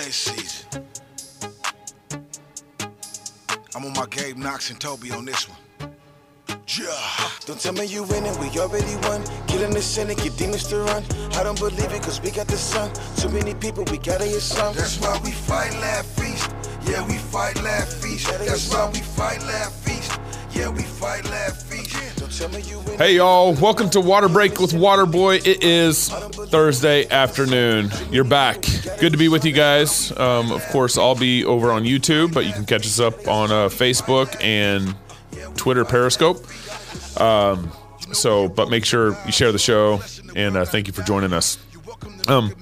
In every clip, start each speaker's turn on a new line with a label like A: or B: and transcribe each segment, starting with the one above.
A: lion season. I'm on my Gabe Knox and Toby on this one. Yeah.
B: Don't tell me you winning, we already won. Killing the sin and get demons to run. I don't believe it, cause we got the sun. Too many people, we gotta hear some.
A: That's why we fight, laugh, feast. Yeah, we fight, laugh, feast. That's why we fight, laugh, feast. Yeah, we fight, laugh, feast.
B: Don't tell me you winning.
C: Hey y'all, welcome to Water Break with Waterboy. It is Thursday afternoon. You're back. Good to be with you guys. Um, of course, I'll be over on YouTube, but you can catch us up on uh, Facebook and Twitter Periscope. Um, so, but make sure you share the show, and uh, thank you for joining us. Um,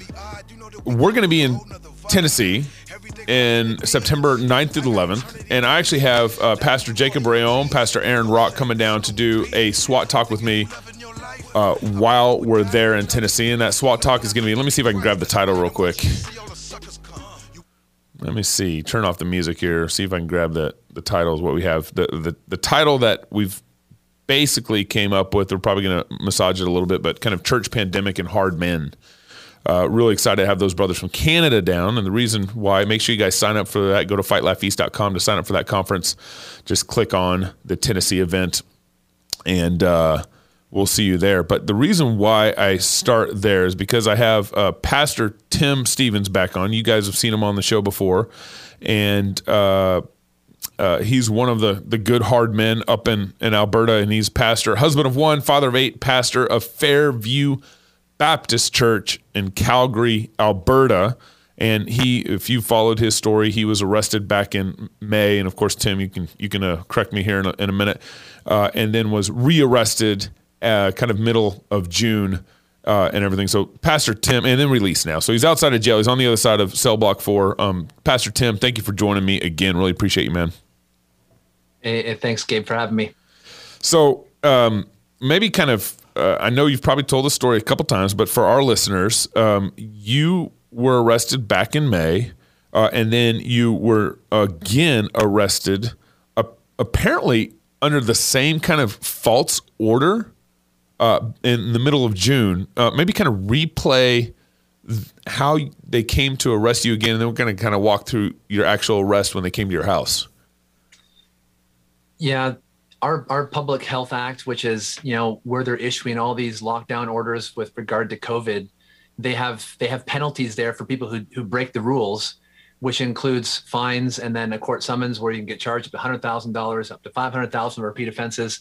C: we're going to be in Tennessee in September 9th through the 11th. And I actually have uh, Pastor Jacob Reaume, Pastor Aaron Rock coming down to do a SWAT talk with me uh, while we're there in Tennessee. And that SWAT talk is going to be, let me see if I can grab the title real quick. Let me see. Turn off the music here. See if I can grab the, the titles, what we have. The, the, the title that we've basically came up with, we're probably going to massage it a little bit, but kind of church pandemic and hard men. Uh, really excited to have those brothers from Canada down. And the reason why, make sure you guys sign up for that. Go to fightlaughfeast.com to sign up for that conference. Just click on the Tennessee event and uh, we'll see you there. But the reason why I start there is because I have uh, Pastor Tim Stephens back on. You guys have seen him on the show before. And uh, uh, he's one of the the good hard men up in, in Alberta, and he's pastor, husband of one, father of eight, pastor of Fairview Baptist Church in Calgary, Alberta. And he, if you followed his story, he was arrested back in May, and of course, Tim, you can you can uh, correct me here in a, in a minute, uh, and then was rearrested uh, kind of middle of June. Uh, and everything. So, Pastor Tim, and then released now. So he's outside of jail. He's on the other side of cell block four. Um, Pastor Tim, thank you for joining me again. Really appreciate you, man.
D: Hey, hey, thanks, Gabe, for having me.
C: So um, maybe kind of, uh, I know you've probably told the story a couple times, but for our listeners, um, you were arrested back in May, uh, and then you were again arrested, uh, apparently under the same kind of false order uh, in the middle of June. Uh, maybe kind of replay how they came to arrest you again, and then we're going to kind of walk through your actual arrest when they came to your house.
D: Yeah, our our Public Health Act, which is you know where they're issuing all these lockdown orders with regard to COVID, they have they have penalties there for people who who break the rules, which includes fines and then a court summons where you can get charged up to hundred thousand dollars, up to five hundred thousand repeat offenses.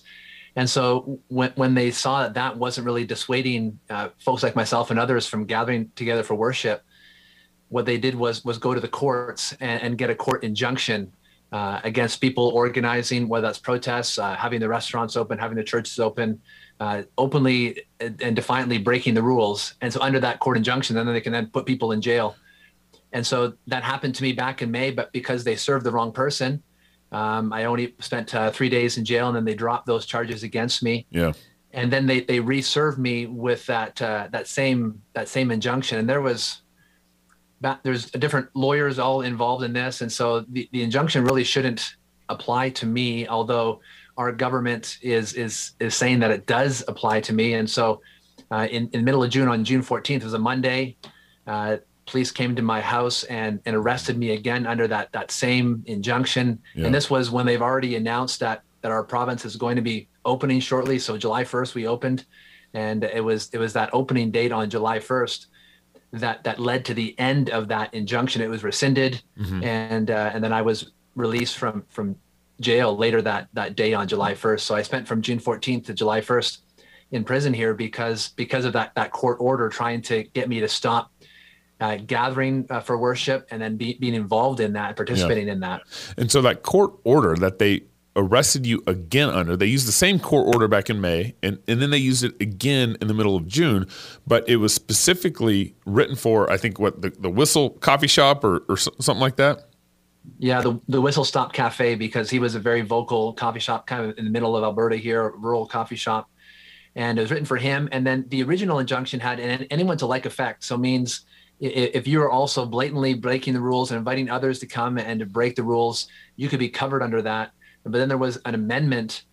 D: And so when when they saw that that wasn't really dissuading uh, folks like myself and others from gathering together for worship, what they did was was go to the courts and, and get a court injunction uh, against people organizing, whether that's protests, uh, having the restaurants open, having the churches open, uh, openly and, and defiantly breaking the rules. And so under that court injunction, then they can then put people in jail. And so that happened to me back in May, but because they served the wrong person, um, I only spent uh, three days in jail, and then they dropped those charges against me.
C: Yeah.
D: And then they they reserved me with that uh, that same that same injunction, and there was there's different lawyers all involved in this, and so the, the injunction really shouldn't apply to me, although our government is is is saying that it does apply to me. And so, uh, in in the middle of June, on June 14th, it was a Monday. Police came to my house and and arrested me again under that that same injunction.
C: Yeah.
D: And this was when they've already announced that that our province is going to be opening shortly. So July 1st, we opened, and it was it was that opening date on July 1st that that led to the end of that injunction. It was rescinded, and uh, and then I was released from from jail later that that day on July 1st. So I spent from June 14th to July 1st in prison here because because of that that court order trying to get me to stop uh, gathering uh, for worship and then be, being involved in that, participating in that.
C: And so that court order that they arrested you again under, they used the same court order back in May, and, and then they used it again in the middle of June, but it was specifically written for, I think, what, the, the Whistle Coffee Shop or, or something like that?
D: Yeah, the the Whistle Stop Cafe because he was a very vocal coffee shop, kind of in the middle of Alberta here, rural coffee shop, and it was written for him. And then the original injunction had an anyone to like effect, so means if you are also blatantly breaking the rules and inviting others to come and to break the rules, you could be covered under that. But then there was an amendment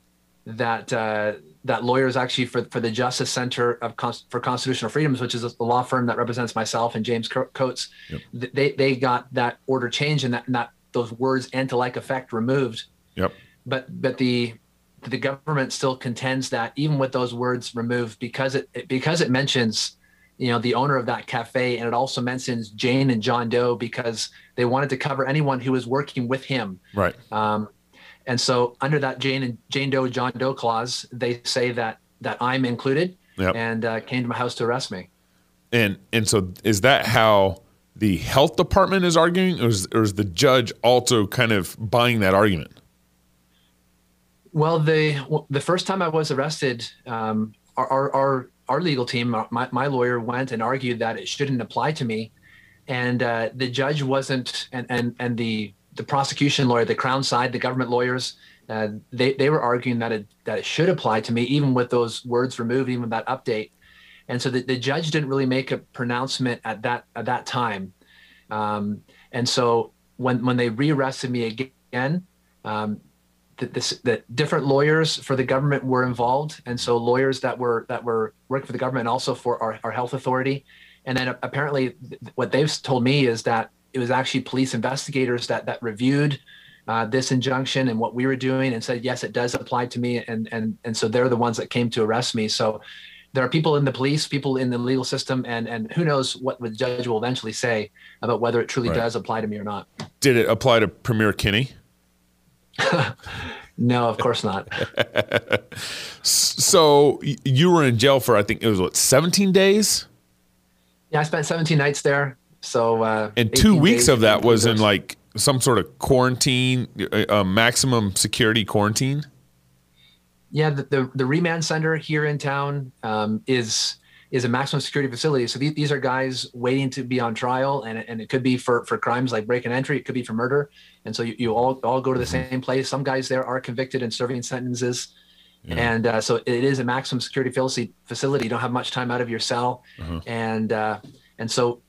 D: that uh, that lawyers actually for for the Justice Center of Const- for Constitutional Freedoms, which is the law firm that represents myself and James Coates,
C: Yep.
D: they they got that order changed and that, and that those words and to like effect removed.
C: Yep.
D: But but the the government still contends that even with those words removed, because it it- because it mentions you know the owner of that cafe and it also mentions Jane and John Doe because they wanted to cover anyone who was working with him.
C: Right.
D: Um, and so under that Jane and Jane Doe John Doe clause, they say that that I'm included
C: Yep.
D: and uh, came to my house to arrest me.
C: And and so is that how the health department is arguing, or is, or is the judge also kind of buying that argument?
D: Well, the the first time I was arrested, um, our, our our our legal team, my my lawyer went and argued that it shouldn't apply to me, and uh, the judge wasn't, and and and the the prosecution lawyer, the Crown side, the government lawyers, uh, they they were arguing that it that it should apply to me, even with those words removed, even with that update, and so the, the judge didn't really make a pronouncement at that at that time, um, and so when when they rearrested me again. Um, that this that different lawyers for the government were involved and so lawyers that were that were working for the government and also for our, our health authority and then apparently th- what they've told me is that it was actually police investigators that that reviewed uh, this injunction and what we were doing and said yes it does apply to me and and and so they're the ones that came to arrest me so there are people in the police people in the legal system and and who knows what the judge will eventually say about whether it truly
C: Right.
D: does apply to me or not
C: Did it apply to Premier Kenney?
D: no of course not
C: So you were in jail for I think it was what 17 days,
D: Yeah, I spent 17 nights there. So uh,
C: and two weeks
D: days
C: of that was in like some sort of quarantine, uh, uh, maximum security quarantine.
D: yeah. The, the the remand center here in town um, is is a maximum security facility. So these, these are guys waiting to be on trial, and it- and it could be for for crimes like break and entry. It could be for murder, and so you, you all all go to the same place. Some guys there are convicted and serving sentences. And uh, so it is a maximum security facility. Facility. You don't have much time out of your cell, and uh, and so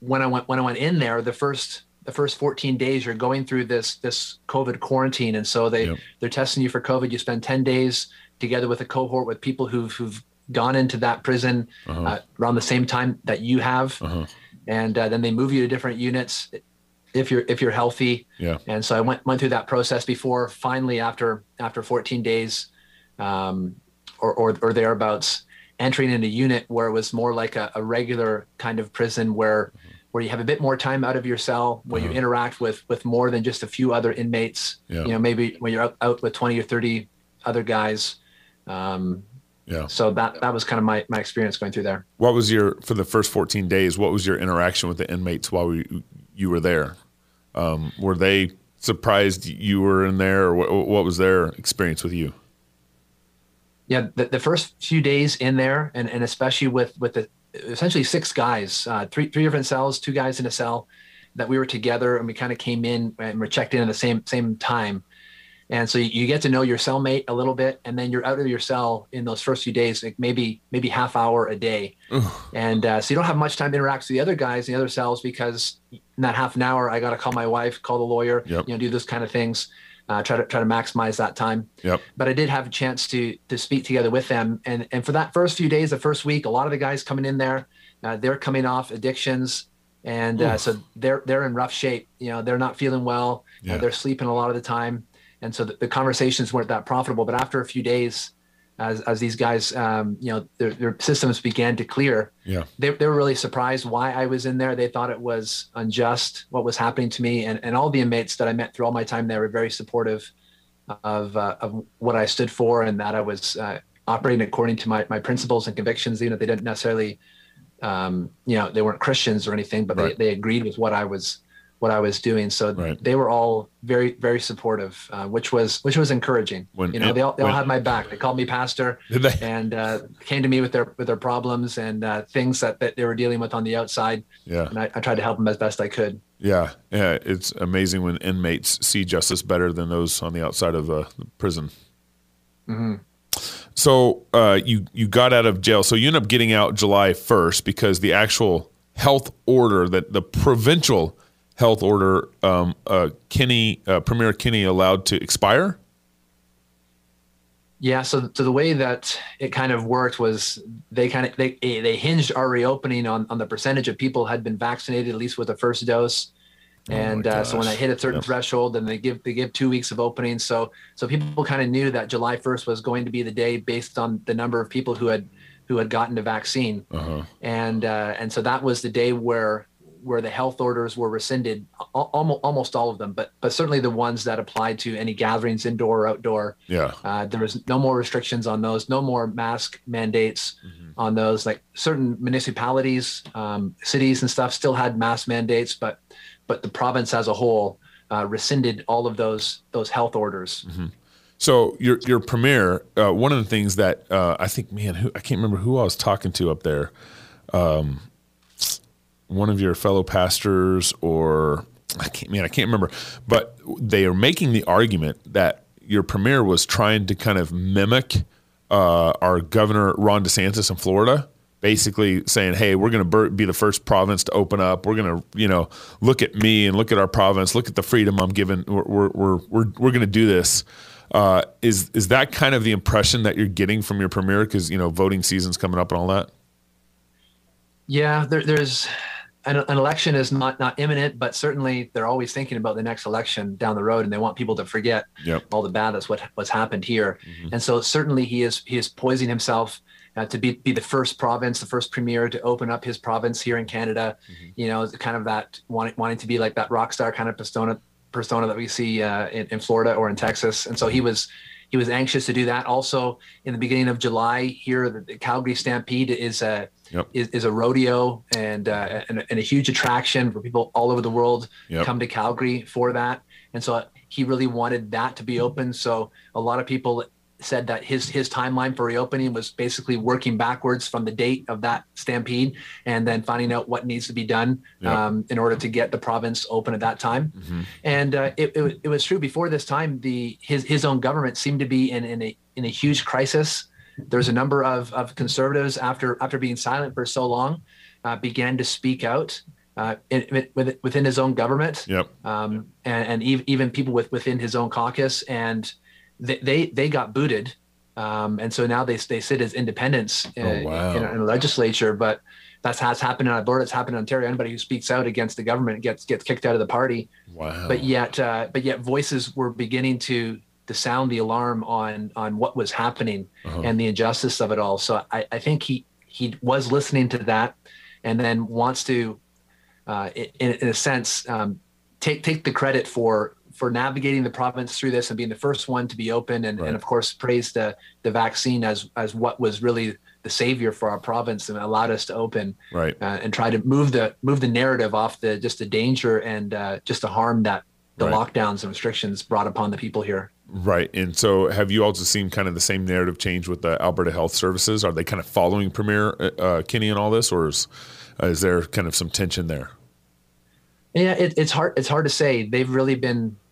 D: when I went when I went in there, the first the first 14 days you're going through this this COVID quarantine, and so they
C: Yep.
D: they're testing you for COVID. You spend 10 days together with a cohort with people who've who've gone into that prison uh, around the same time that you have, and uh, then they move you to different units if you're if you're healthy.
C: Yeah.
D: And so I went went through that process before finally after after 14 days, um, or, or or thereabouts, entering in a unit where it was more like a, a regular kind of prison where where you have a bit more time out of your cell, where you interact with with more than just a few other inmates.
C: Yeah.
D: You know, maybe when you're out, out with 20 or 30 other guys. Um,
C: Yeah.
D: so that that was kind of my my experience going through there.
C: What was your for the first 14 days? What was your interaction with the inmates while we, you were there? Um, were they surprised you were in there, or what, what was their experience with you?
D: yeah the, the first few days in there and, and especially with with the essentially six guys uh, three three different cells two guys in a cell that we were together and we kind of came in and we're checked in at the same same time and so you, get to know your cellmate a little bit and then you're out of your cell in those first few days like maybe maybe half hour a day and uh, so you don't have much time to interact with the other guys in the other cells because in that half an hour i got to call my wife call the lawyer
C: Yep.
D: you know do those kind of things uh, try to try to maximize that time
C: Yep.
D: but I did have a chance to to speak together with them. And and for that first few days, the first week, a lot of the guys coming in there, uh, they're coming off addictions, and uh, so they're they're in rough shape. You know, they're not feeling well.
C: Yeah.
D: they're sleeping a lot of the time, and so the, the conversations weren't that profitable. But after a few days, as as these guys, um, you know, their their systems began to clear.
C: Yeah.
D: They, they were really surprised why I was in there. They thought it was unjust what was happening to me, and, and all the inmates that I met through all my time there were very supportive of uh, of what I stood for and that I was uh, operating according to my my principles and convictions. You know, they didn't necessarily, um, you know, they weren't Christians or anything, but
C: Right.
D: they, they agreed with what I was what I was doing. So
C: Right.
D: they were all very very supportive, uh, which was which was encouraging.
C: When
D: you know, they all they all had my back. They called me pastor and uh, came to me with their with their problems and uh, things that, that they were dealing with on the outside.
C: Yeah.
D: And I, I tried to help them as best I could.
C: Yeah, yeah, it's amazing when inmates see justice better than those on the outside of uh, the prison. So uh, you you got out of jail. So you end up getting out July first because the actual health order that the provincial health order, um, uh, Kenney uh, Premier Kenney allowed to expire.
D: Yeah, so so the way that it kind of worked was they kind of they they hinged our reopening on on the percentage of people had been vaccinated at least with the first dose,
C: Oh
D: and uh, so when I hit a certain
C: Yep.
D: threshold, then they give they give two weeks of opening. So so people kind of knew that July first was going to be the day based on the number of people who had who had gotten the vaccine,
C: Uh-huh.
D: and uh, and so that was the day where where the health orders were rescinded, almost almost all of them, but but certainly the ones that applied to any gatherings, indoor or outdoor.
C: Yeah.
D: Uh, there was no more restrictions on those, no more mask mandates
C: Mm-hmm.
D: on those. Like certain municipalities, um, cities, and stuff still had mask mandates, but but the province as a whole uh, rescinded all of those those health orders.
C: So your your premiere, uh, one of the things that uh, I think, man, who I can't remember who I was talking to up there, um, one of your fellow pastors, or I can't, man, I can't remember, but they are making the argument that your premier was trying to kind of mimic uh, our governor Ron DeSantis in Florida. Basically saying, "Hey, we're going to be the first province to open up. We're going to, you know, look at me and look at our province. Look at the freedom I'm giving. We're we're we're we're, we're going to do this." Uh, is is that kind of the impression that you're getting from your premier? Because you know, voting season's coming up and all that.
D: Yeah, there, there's an, an election is not not imminent, but certainly they're always thinking about the next election down the road, and they want people to forget
C: Yep.
D: all the bad that's what what's happened here. And so certainly he is he is poising himself uh, to be be the first province, the first premier to open up his province here in Canada. You know, kind of that wanting wanting to be like that rock star kind of persona persona that we see uh, in, in Florida or in Texas. And so he was he was anxious to do that. Also, in the beginning of July here, the, the Calgary Stampede is a
C: Yep.
D: is, is a rodeo and, uh, and and a huge attraction for people all over the world
C: Yep.
D: come to Calgary for that. And so he really wanted that to be open. So a lot of people said that his his timeline for reopening was basically working backwards from the date of that stampede and then finding out what needs to be done
C: Yep.
D: um, in order to get the province open at that time. And uh, it, it, was- it was true before this time. The his his own government seemed to be in, in a in a huge crisis. There's a number of, of conservatives after after being silent for so long, uh, began to speak out uh, in, with, within his own government
C: Yep.
D: um, and, and even people with, within his own caucus, and they they, they got booted, um, and so now they they sit as independents in,
C: Oh, wow.
D: in, in the legislature. But that's has happened in Alberta. It's happened in Ontario. Anybody who speaks out against the government gets gets kicked out of the party.
C: Wow.
D: But yet, uh, but yet, voices were beginning to to sound the alarm on on what was happening
C: Uh-huh.
D: and the injustice of it all. So I, I think he he was listening to that, and then wants to, uh, in, in a sense, um, take take the credit for for navigating the province through this and being the first one to be open, and,
C: Right.
D: and of course praise the the vaccine as as what was really the savior for our province and allowed us to open
C: right.
D: uh, and try to move the move the narrative off the just the danger and uh, just the harm that the
C: Right.
D: lockdowns and restrictions brought upon the people here.
C: Right. And so have you also seen kind of the same narrative change with the Alberta Health Services? Are they kind of following Premier uh, Kenney and all this, or is, uh, is there kind of some tension there?
D: Yeah, it, it's hard. It's hard to say. They've really been uh,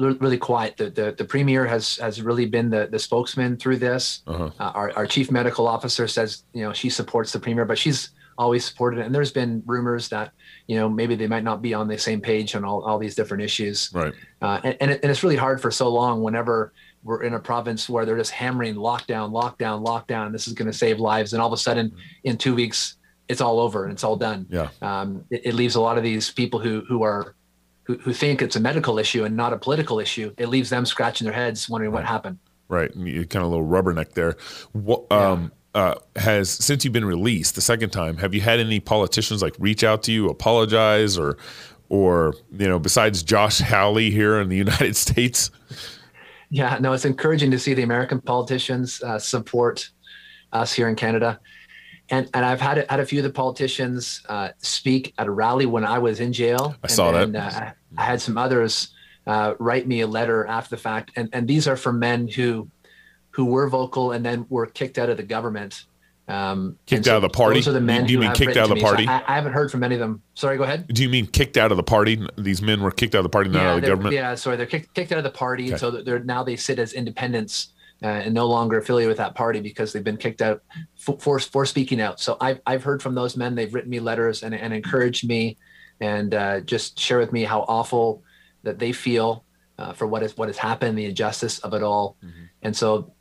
D: really quiet. The, the the premier has has really been the the spokesman through this.
C: Uh-huh.
D: Uh, our our chief medical officer says you know she supports the premier, but she's always supported it. And there's been rumors that you know maybe they might not be on the same page on all, all these different issues.
C: Right.
D: Uh, and and, it, and it's really hard for so long whenever we're in a province where they're just hammering lockdown, lockdown, lockdown. This is going to save lives, and all of a sudden, in two weeks, it's all over and it's all done.
C: Yeah.
D: Um, it, it leaves a lot of these people who who are who, who think it's a medical issue and not a political issue. It leaves them scratching their heads, wondering what happened.
C: Right. You kind of a little rubberneck there. What, um, uh, has since you've been released the second time, have you had any politicians like reach out to you, apologize, or, or you know, besides Josh Hawley here in the United States?
D: Yeah, no, it's encouraging to see the American politicians uh, support us here in Canada. And, and I've had had a few of the politicians uh, speak at a rally when I was in jail.
C: I
D: and,
C: saw that.
D: Uh, I had some others uh, write me a letter after the fact, and and these are from men who who were vocal and then were kicked out of the government. Um,
C: Kicked
D: and
C: out of the party?
D: Those are the men
C: Do you mean kicked out of the
D: me. So
C: party?
D: I, I haven't heard from any of them. Sorry, go ahead.
C: Do you mean kicked out of the party? These men were kicked out of the party, not out of the government.
D: Yeah, sorry, they're kicked, kicked out of the party,
C: Okay.
D: and so they're now they sit as independents uh, and no longer affiliated with that party because they've been kicked out for for, for speaking out. So I've I've heard from those men. They've written me letters and, and encouraged me, and uh, just share with me how awful that they feel uh, for what is what has happened, the injustice of it all,
C: Mm-hmm.
D: and so.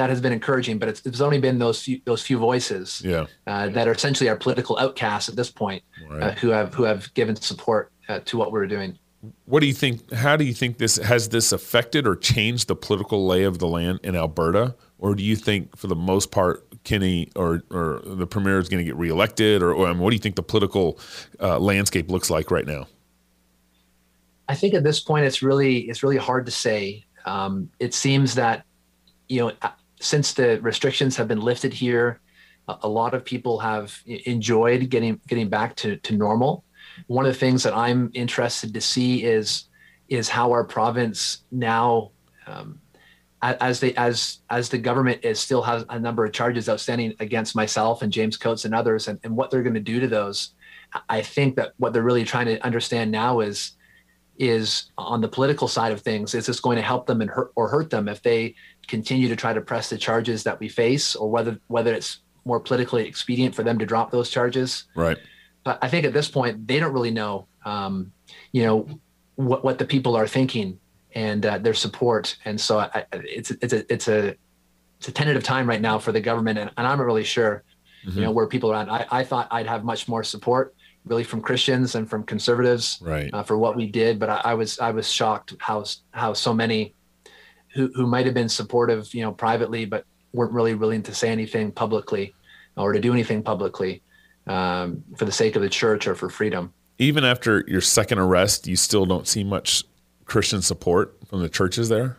D: that has been encouraging, but it's, it's only been those few, those few voices
C: Yeah.
D: uh, that are essentially our political outcasts at this point, uh, who have who have given support uh, to what we're doing.
C: What do you think? How do you think this has this affected or changed the political lay of the land in Alberta, or do you think, for the most part, Kenney or or the premier is going to get reelected, or, or I mean, what do you think the political uh, landscape looks like right now?
D: I think at this point it's really it's really hard to say. Um, it seems that you know uh, since the restrictions have been lifted here, a, lot of people have enjoyed getting getting back to to normal. One of the things that I'm interested to see is is how our province now. Um, as they as as the government is still has a number of charges outstanding against myself and James Coates and others and, and what they're going to do to those I think that what they're really trying to understand now is is on the political side of things is this going to help them and hurt or hurt them if they continue to try to press the charges that we face or whether whether it's more politically expedient for them to drop those charges
C: Right.
D: But I think at this point they don't really know, um, you know, what what the people are thinking and uh, their support. And so I, it's it's a it's a it's a tentative time right now for the government, and, and I'm not really sure, you know, where people are at. I, I thought I'd have much more support, really, from Christians and from conservatives
C: Right.
D: uh, for what we did, but I, I was I was shocked how how so many who who might have been supportive, you know, privately, but weren't really willing to say anything publicly or to do anything publicly um, for the sake of the church or for freedom.
C: Even after your second arrest, you still don't see much Christian support from the churches there.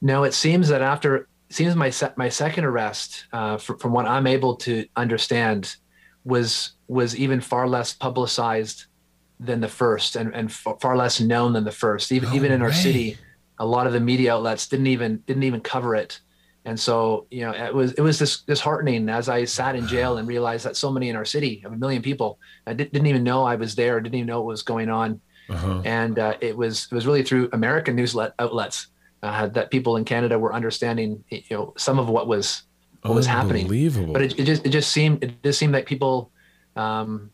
D: No, it seems that after it seems my se- my second arrest, uh, fr- from what I'm able to understand, was was even far less publicized than the first, and and f- far less known than the first. Even
C: No
D: even in our city, a lot of the media outlets didn't even didn't even cover it. And so, you know, it was it was this disheartening as I sat in jail and realized that so many in our city, of a million people, I di- didn't even know I was there, didn't even know what was going on
C: Uh-huh.
D: and uh, it was it was really through American news let- outlets uh, that people in Canada were understanding you know some of what was what was happening. But it, it just it just seemed it just seemed like people um,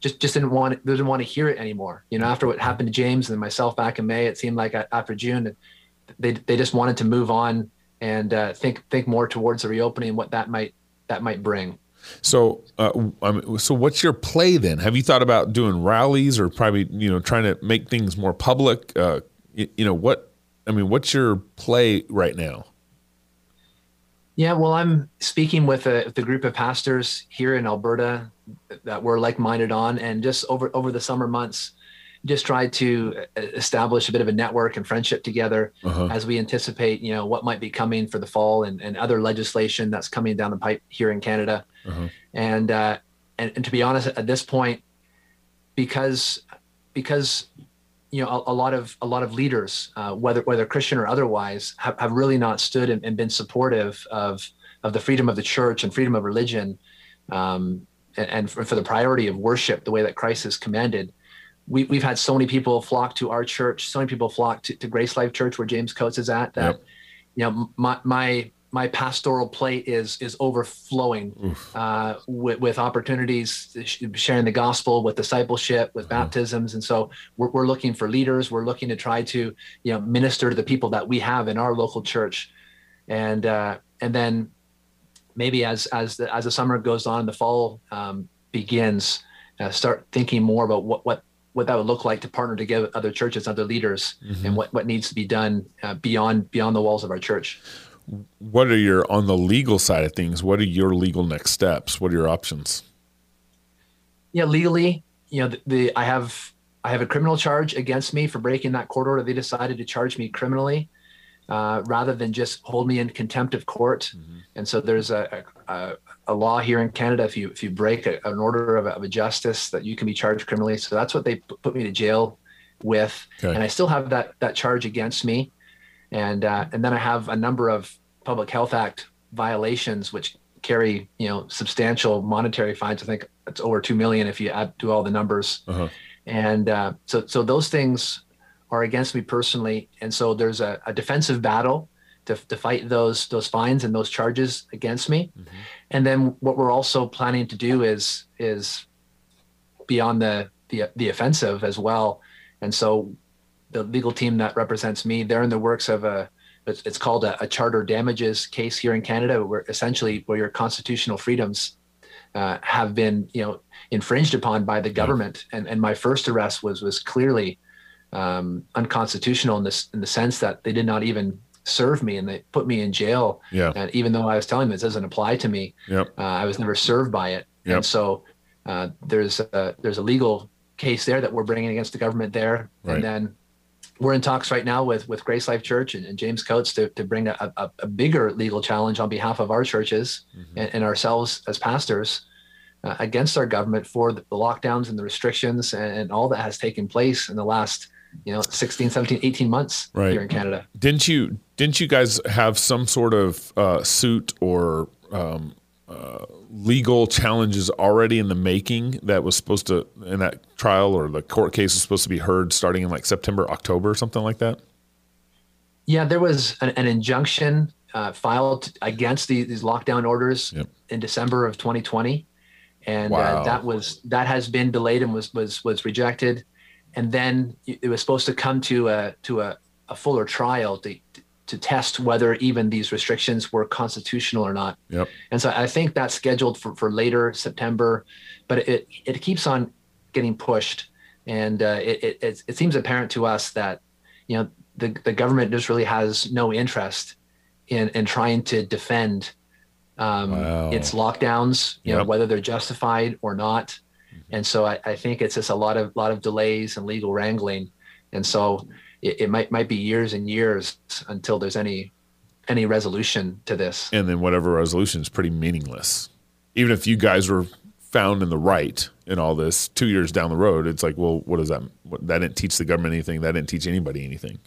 D: just just didn't want they didn't want to hear it anymore. You know, after what happened to James and myself back in May, it seemed like after June they they just wanted to move on and uh, think think more towards the reopening and what that might that might bring.
C: So, uh, I mean, so what's your play then? Have you thought about doing rallies or probably you know trying to make things more public? Uh, you, you know what? I mean, what's your play right now?
D: Yeah, well, I'm speaking with a, with a group of pastors here in Alberta that we're like-minded on, and just over over the summer months, just tried to uh, establish a bit of a network and friendship together
C: Uh-huh.
D: as we anticipate, you know, what might be coming for the fall and, and other legislation that's coming down the pipe here in Canada.
C: Uh-huh.
D: And, uh, and and to be honest, at this point, because because you know a, a lot of a lot of leaders, uh, whether whether Christian or otherwise, have, have really not stood and, and been supportive of of the freedom of the church and freedom of religion, um, and, and for, for the priority of worship, the way that Christ has commanded. We, we've had so many people flock to our church, so many people flock to, to Grace Life Church, where James Coates is at. That
C: Yep.
D: you know my my my pastoral plate is is overflowing uh, with, with opportunities sharing the gospel with discipleship with baptisms and so we're, we're looking for leaders we're looking to try to you know minister to the people that we have in our local church and uh, and then maybe as as the as the summer goes on the fall um, begins uh, start thinking more about what what what that would look like to partner together other churches other leaders and what what needs to be done uh, beyond beyond the walls of our church
C: What are your on the legal side of things? What are your legal next steps? What are your options?
D: yeah legally you know the, the i have i have a criminal charge against me for breaking that court order they decided to charge me criminally uh, rather than just hold me in contempt of court and so there's a, a, a law here in canada if you if you break a, an order of a, of a justice that you can be charged criminally. So that's what they put me to jail with.
C: Okay.
D: and i still have that that charge against me. And uh, and then i have a number of public health act violations which carry you know substantial monetary fines. I think it's over 2 million if you add to all the numbers.
C: Uh-huh.
D: and uh, so so those things are against me personally. And so there's a, a defensive battle to, to fight those those fines and those charges against me. And then what we're also planning to do is is beyond the the, the offensive as well. And so the legal team that represents me they're in the works of a it's, it's called a, a, charter damages case here in Canada, where essentially where your constitutional freedoms uh, have been you know infringed upon by the government. And and my first arrest was was clearly um, unconstitutional in this in the sense that they did not even serve me and they put me in jail.
C: Yeah.
D: And even though I was telling them it doesn't apply to me,
C: yep.
D: Uh, I was never served by it. Yep. And so uh, there's a, there's a legal case there that we're bringing against the government there,
C: right.
D: and then we're in talks right now with with Grace Life Church and, and James Coates to, to bring a, a, a, bigger legal challenge on behalf of our churches mm-hmm. and, and, ourselves as pastors uh, against our government for the, the, lockdowns and the restrictions and, and, all that has taken place in the last you know 16 17 18 months
C: right.
D: here in Canada.
C: Didn't you didn't you guys have some sort of uh, suit or um, uh, legal challenges already in the making that was supposed to in that trial or the court case was supposed to be heard starting in like September, October, or something like that?
D: Yeah, there was an, an injunction uh, filed against the, these lockdown orders
C: yep.
D: in December of 2020, and uh,
C: wow.
D: uh, that was that has been delayed and was was was rejected, and then it was supposed to come to a to a, a fuller trial to to test whether even these restrictions were constitutional or not.
C: Yep.
D: And so I think that's scheduled for, for later September, but it, it keeps on getting pushed. And uh, it, it, it seems apparent to us that, you know, the, the government just really has no interest in, in trying to defend um, wow. its lockdowns, you yep. know, whether they're justified or not. And so I, I think it's just a lot of, lot of delays and legal wrangling. And so it, it might might be years and years until there's any any resolution to this.
C: And then whatever resolution is pretty meaningless. Even if you guys were found in the right in all this, two years down the road, it's like, well, what does that? What, that didn't teach the government anything. That didn't teach anybody anything.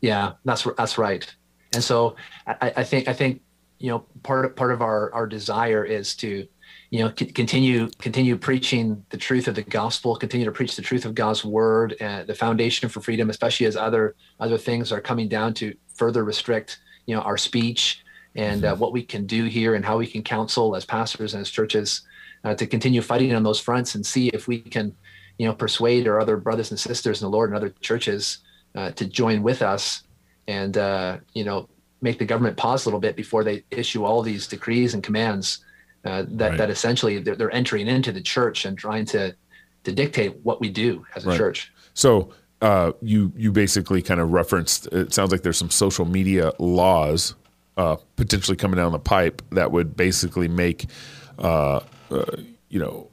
D: Yeah, that's that's right. And so I, I think I think you know part of part of our our desire is to you know c- continue continue preaching the truth of the gospel continue to preach the truth of god's word and the foundation for freedom especially as other other things are coming down to further restrict you know our speech and uh, mm-hmm. what we can do here and how we can counsel as pastors and as churches uh, to continue fighting on those fronts and see if we can you know persuade our other brothers and sisters in the lord and other churches uh, to join with us and uh, you know make the government pause a little bit before they issue all these decrees and commands uh, that right. that essentially they're, they're, entering into the church and trying to to dictate what we do as a right. church.
C: So uh, you you basically kind of referenced. It sounds like there's some social media laws uh, potentially coming down the pipe that would basically make uh, uh, you know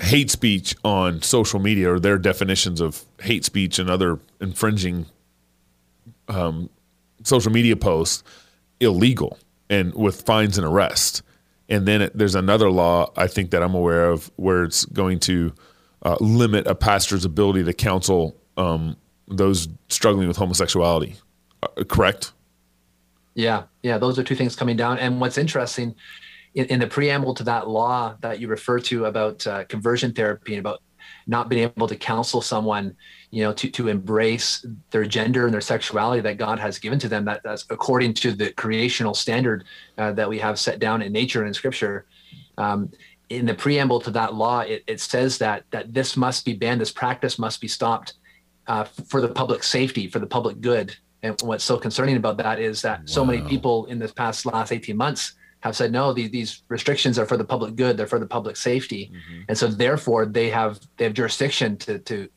C: hate speech on social media or their definitions of hate speech and other infringing um, social media posts illegal and with fines and arrests. And then it, there's another law I think that I'm aware of where it's going to uh, limit a pastor's ability to counsel um, those struggling with homosexuality. Uh, correct?
D: Yeah, yeah, those are two things coming down. And what's interesting in, in the preamble to that law that you refer to about uh, conversion therapy and about not being able to counsel someone you know to to embrace their gender and their sexuality that god has given to them. That that's according to the creational standard uh, that we have set down in nature and in scripture. Um, in the preamble to that law it, it says that that this must be banned this practice must be stopped uh, for the public safety for the public good. And what's so concerning about that is that wow. so many people in this past last 18 months have said no these, these restrictions are for the public good. They're for the public safety. Mm-hmm. and so therefore they have they have jurisdiction to to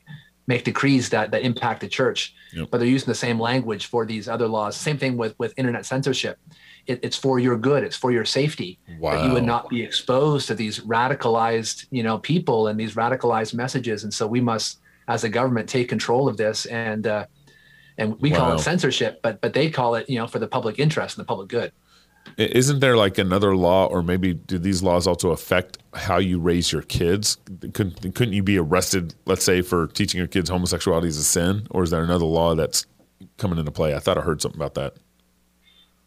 D: make decrees that that impact the church. Yep. but they're using the same language for these other laws. Same thing with with internet censorship. It, it's for your good. It's for your safety.
C: Wow.
D: that you would not be exposed to these radicalized you know people and these radicalized messages. And so we must as a government take control of this and uh, and we wow. call it censorship but but they call it you know for the public interest and the public good
C: isn't there like another law, or maybe do these laws also affect how you raise your kids? Couldn't, couldn't you be arrested, let's say, for teaching your kids homosexuality is a sin? Or is there another law that's coming into play? I thought I heard something about that.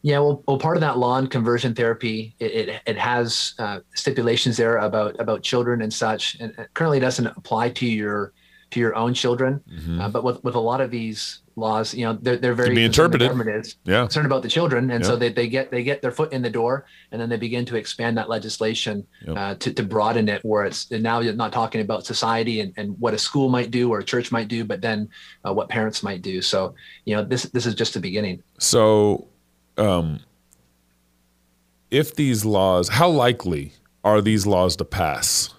D: Yeah, well, well, part of that law on conversion therapy, it, it, it has uh, stipulations there about about children and such, and currently doesn't apply to your to your own children. Mm-hmm. Uh, but with with a lot of these laws, you know, they're, they're very
C: be interpreted.
D: is
C: Yeah.
D: concerned about the children, and
C: Yeah.
D: so they, they get they get their foot in the door, and then they begin to expand that legislation
C: Yep.
D: uh, to to broaden it, where it's and now you're not talking about society and, and what a school might do or a church might do, but then uh, what parents might do. So you know, this this is just the beginning.
C: So, um, if these laws, how likely are these laws to pass?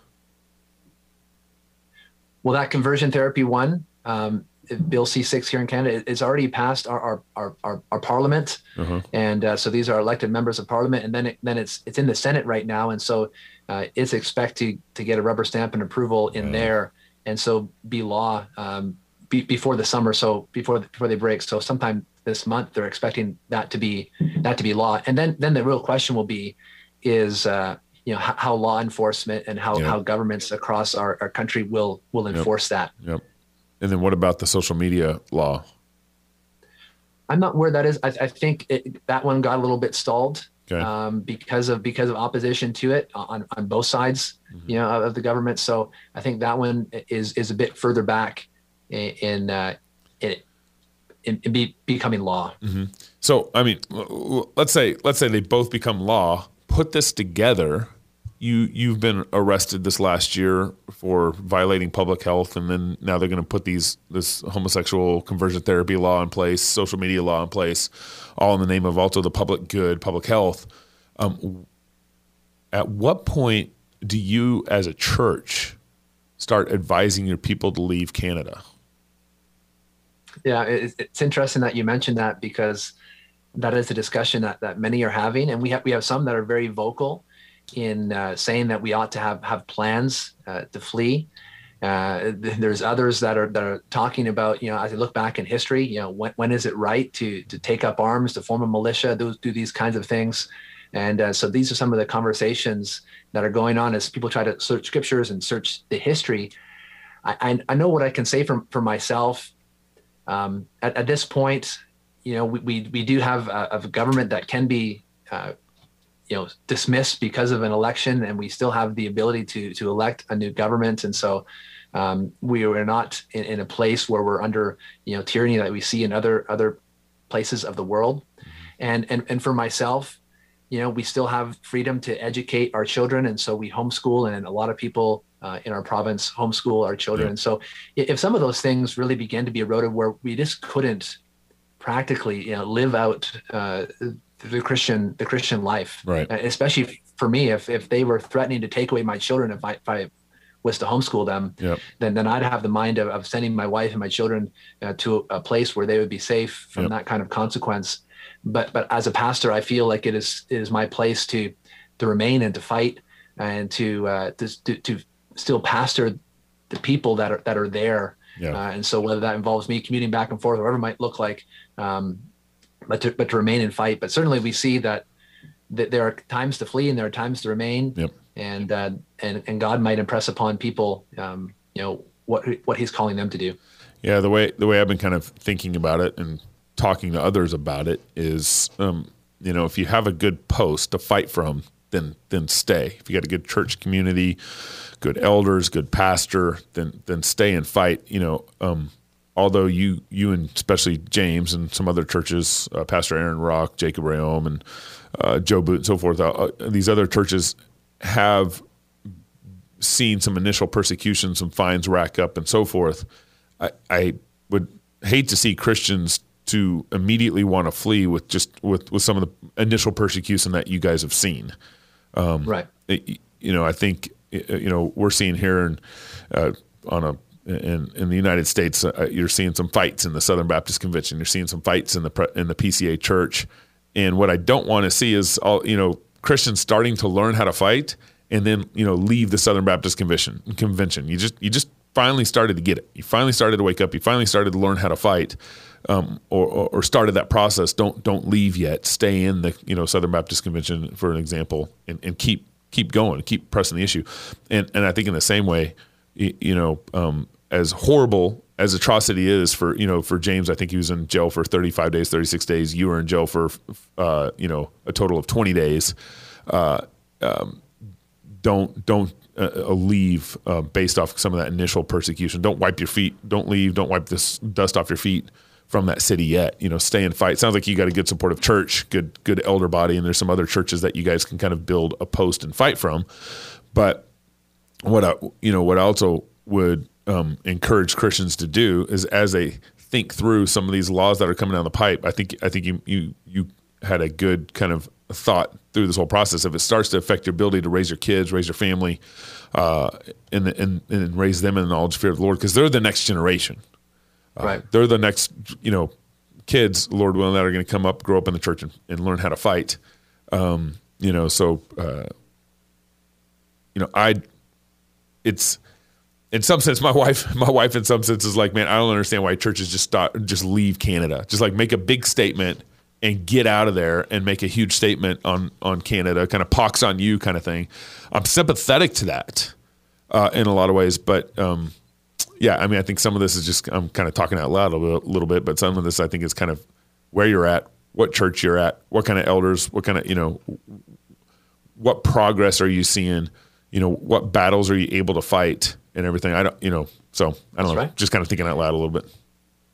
D: Well, that conversion therapy one, um, Bill C6 here in Canada, it's already passed our our our, our, our Parliament,
C: Uh-huh.
D: and uh, so these are elected members of Parliament, and then it, then it's it's in the Senate right now, and so uh, it's expected to get a rubber stamp and approval in there, and so be law um, be, before the summer, so before before they break, so sometime this month they're expecting that to be that to be law, and then then the real question will be, is uh, you know how, how law enforcement and how,
C: Yeah.
D: how governments across our, our country will will enforce that.
C: Yep. And then what about the social media law?
D: I'm not where that is. I, I think it, that one got a little bit stalled
C: Okay.
D: um, because of because of opposition to it on, on both sides,
C: Mm-hmm.
D: you know, of the government. So I think that one is is a bit further back in in uh, in, in, be, becoming law.
C: So, I mean, let's say let's say they both become law. Put this together. You you've been arrested this last year for violating public health, and then now they're going to put these this homosexual conversion therapy law in place, social media law in place, all in the name of also the public good, public health. Um, at what point do you, as a church, start advising your people to leave Canada?
D: Yeah, it, it's interesting that you mentioned that because that is a discussion that, that many are having, and we have we have some that are very vocal in uh, saying that we ought to have have plans uh, to flee. Uh, there's others that are that are talking about you know as I look back in history, you know when when is it right to to take up arms, to form a militia, those do these kinds of things, and uh, so these are some of the conversations that are going on as people try to search scriptures and search the history. I, I, I know what I can say for for myself um, at, at this point, you know, we, we, we do have a, a government that can be, uh, you know, dismissed because of an election, and we still have the ability to to elect a new government. And so, um, we are not in, in a place where we're under, you know, tyranny that we see in other other places of the world. And and and for myself, you know, we still have freedom to educate our children, and so we homeschool, and a lot of people uh, in our province homeschool our children.
C: Yeah.
D: And so, if some of those things really begin to be eroded, where we just couldn't practically, you know, live out uh, the Christian the Christian life,
C: Right.
D: Uh, especially for me, if if they were threatening to take away my children, if I if I was to homeschool them,
C: Yep.
D: then then I'd have the mind of, of sending my wife and my children uh, to a, place where they would be safe from
C: Yep.
D: that kind of consequence. But but as a pastor, I feel like it is it is my place to to remain and to fight and to uh, to, to to still pastor the people that are that are there.
C: Yeah.
D: Uh, and so whether that involves me commuting back and forth, or whatever it might look like, um, but to, but to remain and fight. But certainly we see that that there are times to flee and there are times to remain
C: Yep.
D: and uh, and and God might impress upon people, um, you know, what what He's calling them to do.
C: Yeah, the way the way I've been kind of thinking about it and talking to others about it is, um, you know, if you have a good post to fight from, then then stay. If you got a good church community, good elders, good pastor, then then stay and fight. You know, um, although you you and especially James and some other churches, uh, Pastor Aaron Rock, Jacob Reaume, and uh, Joe Boot and so forth, uh, uh, these other churches have seen some initial persecution, some fines rack up, and so forth. I, I would hate to see Christians to immediately want to flee with just with, with some of the initial persecution that you guys have seen.
D: right.
C: It- you know, I think you know we're seeing here in uh, on a in in the United States, uh, you're seeing some fights in the Southern Baptist Convention. You're seeing some fights in the in the PCA Church, and what I don't want to see is all you know Christians starting to learn how to fight and then you know leave the Southern Baptist Convention. Convention. You just you just finally started to get it. You finally started to wake up. You finally started to learn how to fight. Um, or, or, or started that process. Don't don't leave yet. Stay in the you know Southern Baptist Convention for an example, and, and keep keep going, keep pressing the issue. And and I think in the same way, you know, um, as horrible as atrocity is for you know for James, I think he was in jail for 35 days, 36 days. You were in jail for uh, you know a total of 20 days. Uh, um, don't don't uh, uh, leave uh, based off some of that initial persecution. Don't wipe your feet. Don't leave. Don't wipe this dust off your feet from that city yet. You know, stay and fight. Sounds like you got a good supportive church, good good elder body, and there's some other churches that you guys can kind of build a post and fight from. But what I, you know, what I also would um, encourage Christians to do is as they think through some of these laws that are coming down the pipe. I think I think you you you had a good kind of thought through this whole process. If it starts to affect your ability to raise your kids, raise your family, uh, and, and and raise them in the knowledge fear of the Lord, because they're the next generation.
D: Uh, right.
C: They're the next, you know, kids, Lord willing, that are going to come up, grow up in the church, and, and learn how to fight. Um, you know, so uh, you know, I, it's in some sense, my wife, my wife, in some sense, is like, man, I don't understand why churches just start, just leave Canada, just like make a big statement and get out of there and make a huge statement on on Canada, kind of pox on you, kind of thing. I'm sympathetic to that uh, in a lot of ways, but um, yeah, I mean, I think some of this is just I'm kind of talking out loud a little, little bit, but some of this I think is kind of where you're at, what church you're at, what kind of elders, what kind of you know, what progress are you seeing, you know, what battles are you able to fight and everything. I don't, you know, so I don't That's know, right. just kind of thinking out loud a little bit.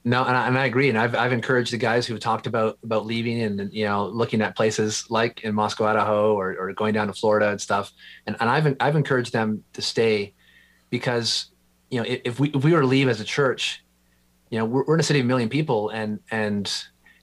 D: No, and I, and I, agree. And I've, I've encouraged the guys who have talked about, about leaving and, you know, looking at places like in Moscow, Idaho, or, or going down to Florida and stuff. And, and I've, I've encouraged them to stay because, you know, if we, if we were to leave as a church, you know, we're, we're in a city of a million people and, and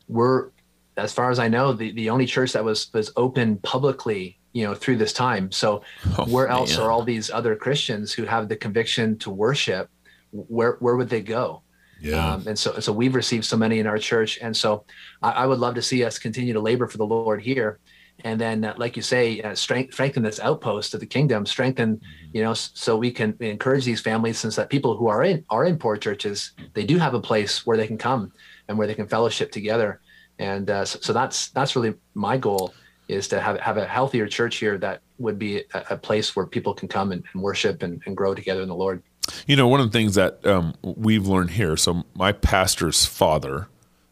D: we're, as far as I know, the, the only church that was, was open publicly you know through this time. So oh, where else man. are all these other christians who have the conviction to worship? Where where would they go?
C: Yeah. Um,
D: and so so we've received so many in our church. And so I, I, would love to see us continue to labor for the lord here. And then uh, like you say uh, strength, strengthen this outpost of the kingdom. Strengthen mm-hmm. you know so we can encourage these families since that people who are in are in poor churches they do have a place where they can come and where they can fellowship together. And uh, so, so that's that's really my goal is to have, have a healthier church here that would be a, a place where people can come and, and worship and, and, grow together in the Lord.
C: You know, one of the things that um, we've learned here. So my pastor's father,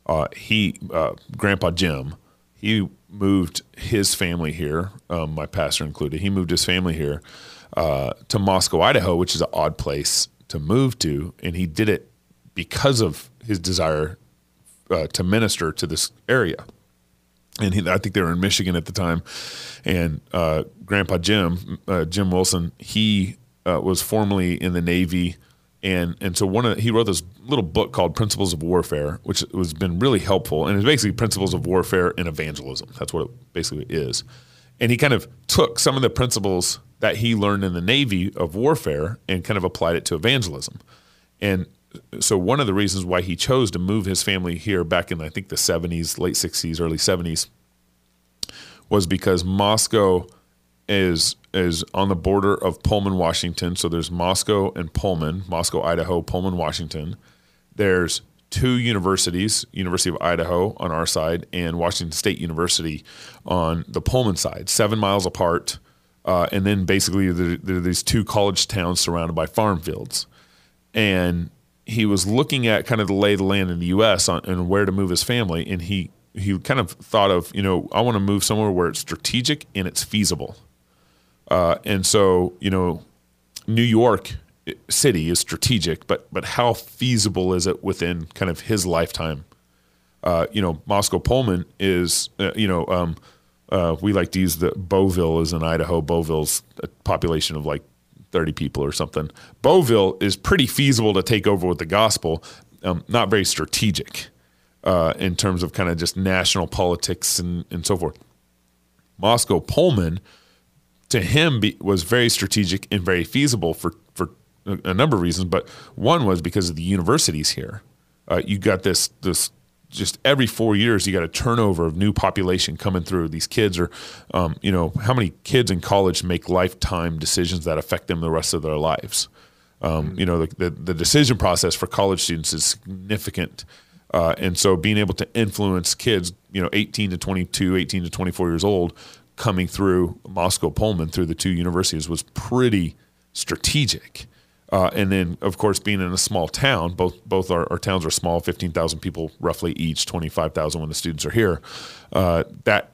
C: uh, he, uh, Grandpa Jim, he moved his family here. Um, my pastor included. He moved his family here uh, to Moscow, Idaho, which is an odd place to move to, and he did it because of his desire uh, to minister to this area and he, I think they were in Michigan at the time. And uh, Grandpa Jim, uh, Jim Wilson, he uh, was formerly in the Navy, and and so one of he wrote this little book called Principles of Warfare, which has been really helpful, and it's basically principles of warfare and evangelism. That's what it basically is. And he kind of took some of the principles that he learned in the Navy of warfare and kind of applied it to evangelism. And so one of the reasons why he chose to move his family here back in I think the 70s, late 60s, early 70s was because Moscow is is on the border of Pullman, Washington. So there's Moscow and Pullman, Moscow, Idaho, Pullman, Washington. There's two universities, University of Idaho on our side and Washington State University on the Pullman side, 7 miles apart. Uh, and then basically there, there are these two college towns surrounded by farm fields. And he was looking at kind of the lay of the land in the U.S. On, and where to move his family, and he he kind of thought of you know I want to move somewhere where it's strategic and it's feasible, uh, and so you know New York City is strategic, but but how feasible is it within kind of his lifetime? Uh, you know, Moscow Pullman is uh, you know um, uh, we like to use the Bovill is in Idaho. Bovill's a population of like 30 people or something. Bovill is pretty feasible to take over with the gospel, um, not very strategic uh, in terms of kind of just national politics and, and so forth. Moscow Pullman, to him, be, was very strategic and very feasible for, for a number of reasons, but one was because of the universities here. Uh, you got this this just every four years you got a turnover of new population coming through. These kids are, um, you know, how many kids in college make lifetime decisions that affect them the rest of their lives? Um, you know, the, the, the decision process for college students is significant. Uh, and so being able to influence kids, you know, 18 to 22, 18 to 24 years old coming through Moscow Pullman through the two universities was pretty strategic. Uh, and then, of course, being in a small town, both both our, our towns are small, fifteen thousand people roughly each, twenty five thousand when the students are here. Uh, that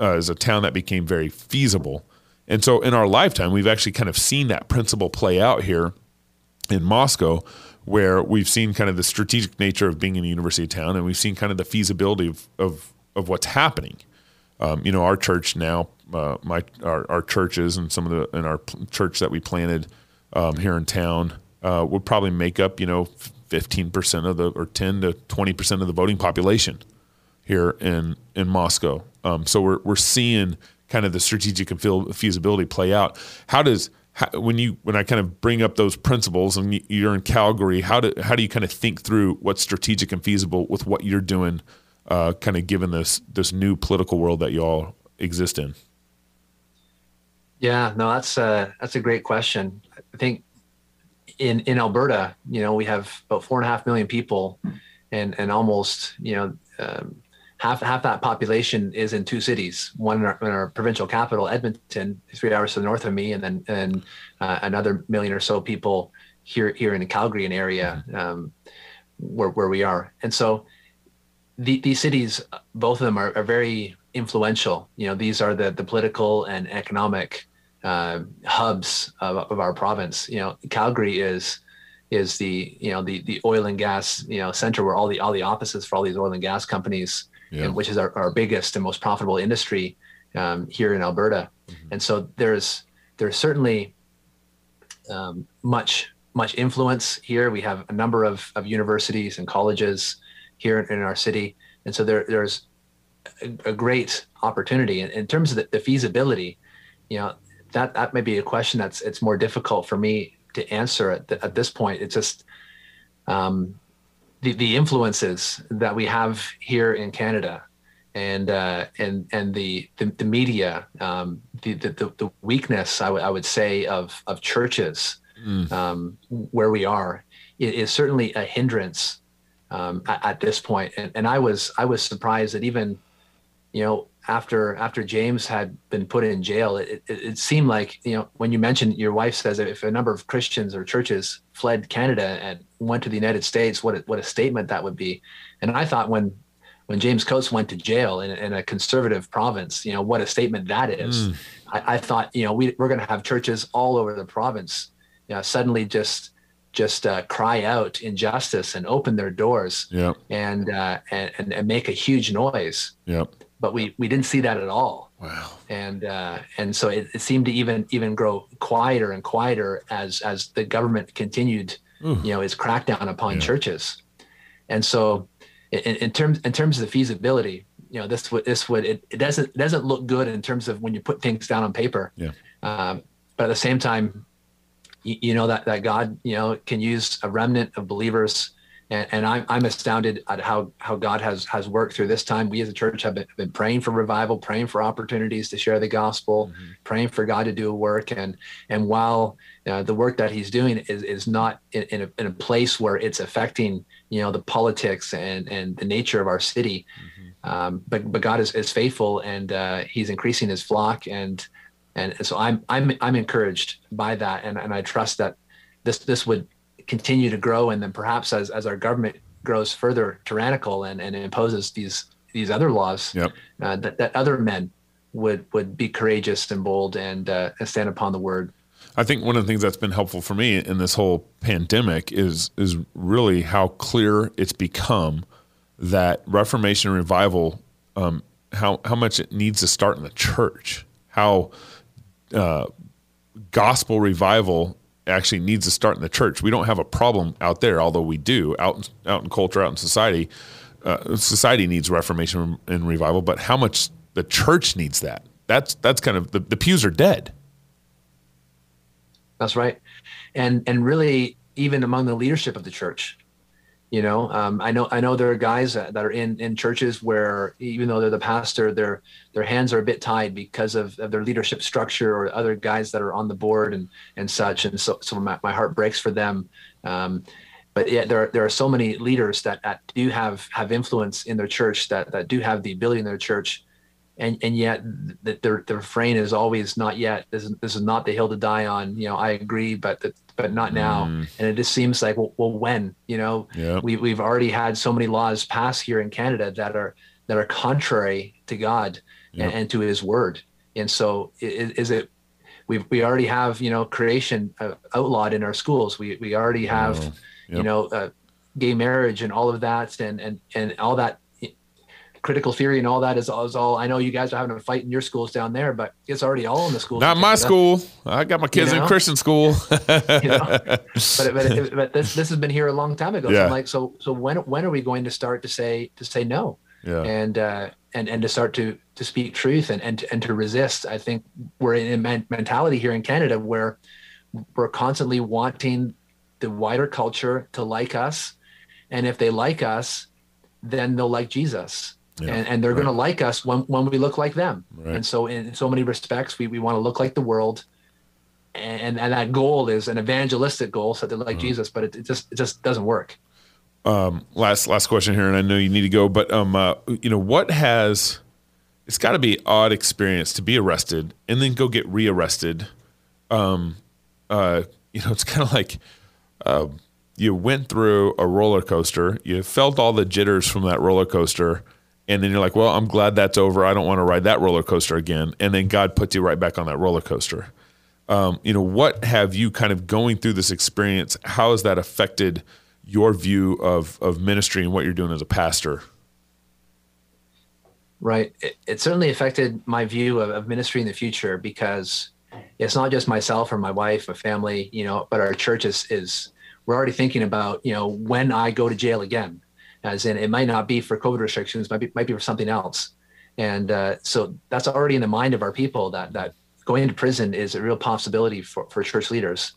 C: uh, is a town that became very feasible, and so in our lifetime, we've actually kind of seen that principle play out here in Moscow, where we've seen kind of the strategic nature of being in a university town, and we've seen kind of the feasibility of of, of what's happening. Um, you know, our church now, uh, my our, our churches and some of the in our church that we planted um, here in town uh, would probably make up you know fifteen percent of the or ten to twenty percent of the voting population here in in Moscow. Um, so we're we're seeing kind of the strategic and feasibility play out. How does how, when you when I kind of bring up those principles and you're in Calgary, how do how do you kind of think through what's strategic and feasible with what you're doing, uh, kind of given this this new political world that you all exist in?
D: Yeah, no, that's a that's a great question. I think in in Alberta, you know, we have about four and a half million people, and and almost you know um, half half that population is in two cities. One in our, in our, provincial capital, Edmonton, three hours to the north of me, and then and uh, another million or so people here here in the Calgary area, um, where where we are. And so, the, these cities, both of them are, are, very influential. You know, these are the the political and economic uh, hubs of, of our province. You know, Calgary is is the you know the the oil and gas you know center where all the all the offices for all these oil and gas companies yeah. which is our, our biggest and most profitable industry um, here in Alberta. Mm-hmm. And so there's there's certainly um, much much influence here. We have a number of, of universities and colleges here in, in our city, and so there there's a, a great opportunity. in, in terms of the, the, feasibility, you know that that may be a question that's it's more difficult for me to answer at, the, at this point. It's just um, the, the influences that we have here in Canada and uh, and and the the, the media, um, the, the the weakness I, w- I would say of of churches mm. um, where we are is certainly a hindrance um, at, at, this point. And, and I was I was surprised that even you know after after James had been put in jail, it, it, it, seemed like you know when you mentioned your wife says if a number of Christians or churches fled Canada and went to the United States, what a, what a statement that would be. And I thought when when James Coates went to jail in, in a conservative province, you know what a statement that is. Mm. I, I, thought you know we, we're going to have churches all over the province, you know, suddenly just just uh, cry out injustice and open their doors
C: yep.
D: and, uh, and and make a huge noise.
C: Yep
D: but we we didn't see that at all.
C: Wow.
D: And uh, and so it, it, seemed to even even grow quieter and quieter as as the government continued, Ooh. you know, its crackdown upon yeah. churches. And so, in, in, terms in terms of the feasibility, you know, this would this would it, it doesn't it doesn't look good in terms of when you put things down on paper.
C: Yeah.
D: Um, but at the same time, you, you know that that God you know can use a remnant of believers and, and I'm, I'm astounded at how, how God has, has worked through this time. We as a church have been, been praying for revival, praying for opportunities to share the gospel, mm-hmm. praying for God to do a work. And, and while uh, the work that he's doing is, is not in, in, a, in a place where it's affecting, you know, the politics and, and the nature of our city, mm-hmm. um, but, but God is, is faithful and uh, he's increasing his flock. And, and so I'm, I'm, I'm encouraged by that. And, and I trust that this, this would continue to grow and then perhaps as, as our government grows further tyrannical and, and imposes these these other laws
C: yep.
D: uh, that, that other men would would be courageous and bold and, uh, stand upon the word
C: I think one of the things that's been helpful for me in this whole pandemic is is really how clear it's become that Reformation revival, um, how how much it needs to start in the church, how uh, gospel revival actually needs to start in the church. We don't have a problem out there, although we do out out in culture, out in society. Uh, society needs reformation and revival, but how much the church needs that? That's that's kind of the, the pews are dead.
D: That's right, and and really even among the leadership of the church, you know, um, I know I know there are guys that, that, are in in churches where even though they're the pastor, their their hands are a bit tied because of, of their leadership structure or other guys that are on the board and and such. And so so my, my heart breaks for them. Um, but yeah, there are, there are so many leaders that, that do have have influence in their church that that do have the ability in their church and and yet the, their their refrain is always not yet. This is, this is not the hill to die on. You know, I agree, but the, but not now. Mm. And it just seems like, well, well when? You know,
C: yeah.
D: we we've already had so many laws passed here in Canada that are that are contrary to God and, and, to His Word. And so, is, is it we we already have you know creation uh, outlawed in our schools. We we already have
C: Yep.
D: you know uh, gay marriage and all of that and and and all that critical theory and all that is, is all I know you guys are having a fight in your schools down there, but it's already all in the schools.
C: Not my school. I got my kids
D: You
C: in? Christian school.
D: You know? but but, but this this has been here a long time ago. So I'm like, so so when when are we going to start to say to say no?
C: yeah.
D: and uh, and and to start to to speak truth and and to, and to resist. I think we're in a men- mentality here in Canada where we're constantly wanting the wider culture to like us, and if they like us, then they'll like Jesus.
C: Yeah,
D: and, and they're
C: right.
D: going to like us when, when we look like them.
C: Right.
D: And so, in so many respects, we, we want to look like the world, and and that goal is an evangelistic goal, so they like
C: Uh-huh.
D: Jesus, but it, it just it just doesn't work.
C: um, last last question here, and I know you need to go, but um, uh, you know what has it's got to be odd experience to be arrested and then go get rearrested. Um, uh, you know, it's kind of like uh, you went through a roller coaster, you felt all the jitters from that roller coaster, and then you're like, well, I'm glad that's over. I don't want to ride that roller coaster again. And then God puts you right back on that roller coaster. Um, you know, what have you kind of going through this experience? How has that affected your view of of ministry and what you're doing as a pastor?
D: Right. It, it certainly affected my view of, of ministry in the future because it's not just myself or my wife, or family, you know, but our church is, is we're already thinking about, you know, when I go to jail again, as in it might not be for COVID restrictions, might be, might be for something else. And uh, so that's already in the mind of our people that, that going into prison is a real possibility for, for church leaders.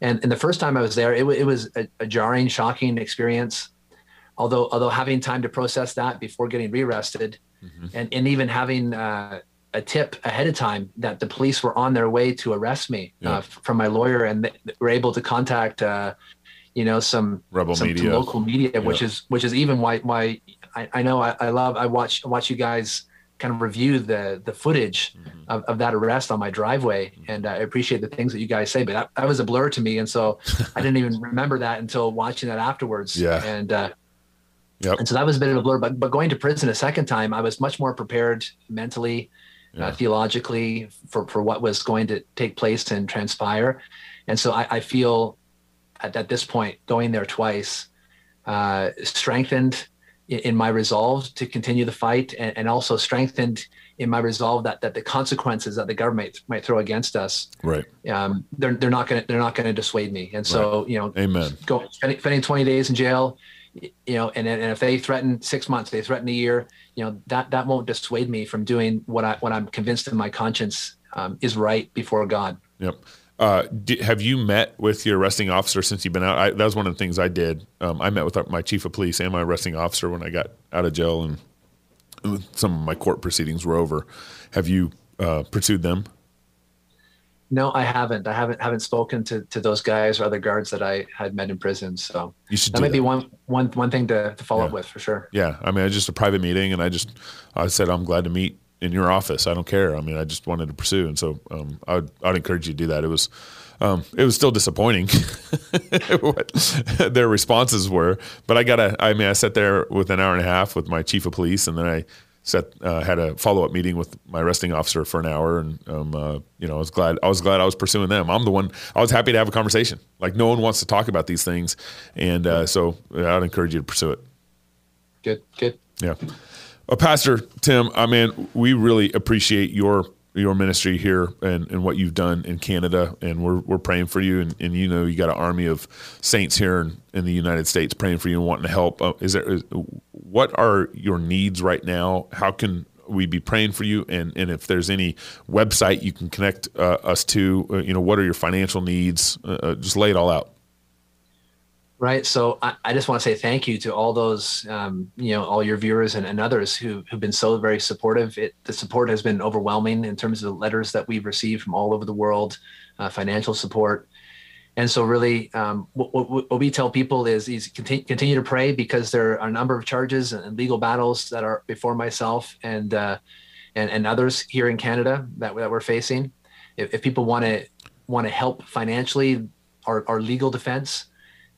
D: And, and the first time I was there, it, it was a, a jarring, shocking experience. Although, although having time to process that before getting rearrested, and, and even having uh, a tip ahead of time that the police were on their way to arrest me
C: Yeah.
D: uh, from my lawyer, and they were able to contact, uh, you know, some
C: Rebel
D: some,
C: media.
D: local media, which is which is even why why I, I know I, I love I watch watch you guys kind of review the the footage
C: Mm-hmm.
D: of, of that arrest on my driveway, and I appreciate the things that you guys say, but that, that was a blur to me, and so I didn't even remember that until watching that afterwards.
C: Yeah.
D: and. Uh,
C: Yep.
D: and so that was a bit of a blur. But but going to prison a second time, I was much more prepared mentally,
C: Yeah.
D: uh, theologically for for what was going to take place and transpire. And so I, I feel at, at this point, going there twice, uh, strengthened in, in my resolve to continue the fight, and, and also strengthened in my resolve that that the consequences that the government might throw against us,
C: Right.
D: um, they're they're not going to they're not to dissuade me. And so you know,
C: Amen.
D: go spending, spending 20 days in jail you know and, and if they threaten six months they threaten a year you know that that won't dissuade me from doing what i what i'm convinced in my conscience um, is right before god
C: Yep. Uh, di have you met with your arresting officer since you've been out? I, that was one of the things I did. Um, I met with my chief of police and my arresting officer when I got out of jail, and some of my court proceedings were over. Have you uh, pursued them?
D: no i haven't i haven't haven't spoken to to those guys or other guards that i had met in prison so
C: You should
D: that might
C: that.
D: be one one one thing to, to follow up with for sure
C: Yeah, I mean, it's just a private meeting, and I just I said I'm glad to meet in your office. I don't care. I mean, I just wanted to pursue, and so um, I'd I'd encourage you to do that. It was um, it was still disappointing what their responses were, but I got a. I mean, I sat there with an hour and a half with my chief of police, and then I set uh, had a follow up meeting with my arresting officer for an hour, and um, uh, you know, I was glad I was glad I was pursuing them. I'm the one. I was happy to have a conversation. Like no one wants to talk about these things, and uh, so I'd encourage you to pursue it.
D: good good
C: Yeah. Uh, Pastor Tim, I mean, we really appreciate your your ministry here and, and what you've done in Canada, and we're we're praying for you. And, and you know, you got an army of saints here in, in the United States praying for you and wanting to help. Uh, is there is, what are your needs right now? How can we be praying for you? And and if there's any website you can connect uh, us to, uh, you know, what are your financial needs? Uh, uh, just lay it all out.
D: Right. So I, I just want to say thank you to all those, um, you know, all your viewers and, and others who, who've been so very supportive. It, the support has been overwhelming in terms of the letters that we've received from all over the world, uh, financial support. And so really um, what, what, what we tell people is, is continue, continue to pray because there are a number of charges and legal battles that are before myself and, uh, and, and others here in Canada that, that we're facing. If, if people want to want to help financially, our, our legal defense,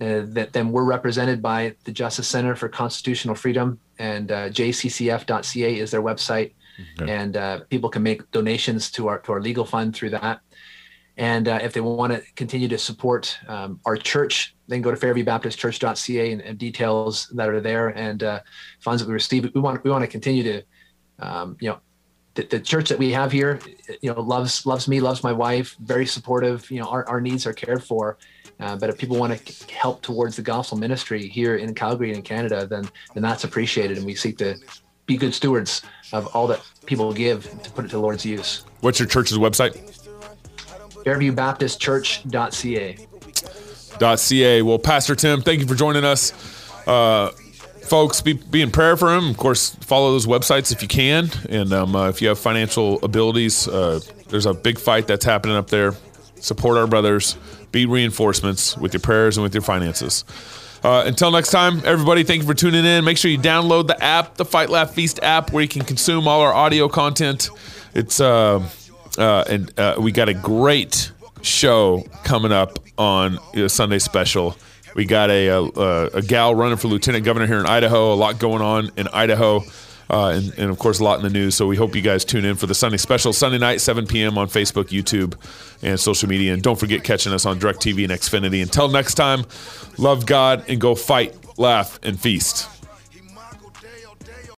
D: uh, that then we're represented by the Justice Center for Constitutional Freedom and uh, jccf.ca is their website,
C: Okay.
D: and uh, people can make donations to our to our legal fund through that. And uh, if they want to continue to support um, our church, then go to fairviewbaptistchurch.ca and, and details that are there and uh, funds that we receive. We want we want to continue to, um, you know, the, the, church that we have here, you know, loves loves me, loves my wife, very supportive. You know, our, our needs are cared for. Uh, but if people want to help towards the gospel ministry here in Calgary and in Canada, then then that's appreciated, and we seek to be good stewards of all that people give to put it to the Lord's use.
C: What's your church's website?
D: FairviewBaptistChurch.ca.
C: .ca. Well, Pastor Tim, thank you for joining us. Uh, folks, be, be in prayer for him. Of course, follow those websites if you can. And um, uh, if you have financial abilities, uh, there's a big fight that's happening up there. Support our brothers. Be reinforcements with your prayers and with your finances. Uh, until next time, everybody, thank you for tuning in. Make sure you download the app, the Fight Laugh Feast app, where you can consume all our audio content. It's uh, uh, and uh, we got a great show coming up on Sunday special. We got a, a, a gal running for lieutenant governor here in Idaho. A lot going on in Idaho. Uh, and, and, of course, a lot in the news. So we hope you guys tune in for the Sunday special, Sunday night, 7 p.m. on Facebook, YouTube, and social media. And don't forget catching us on DirecTV and Xfinity. Until next time, love God and go fight, laugh, and feast.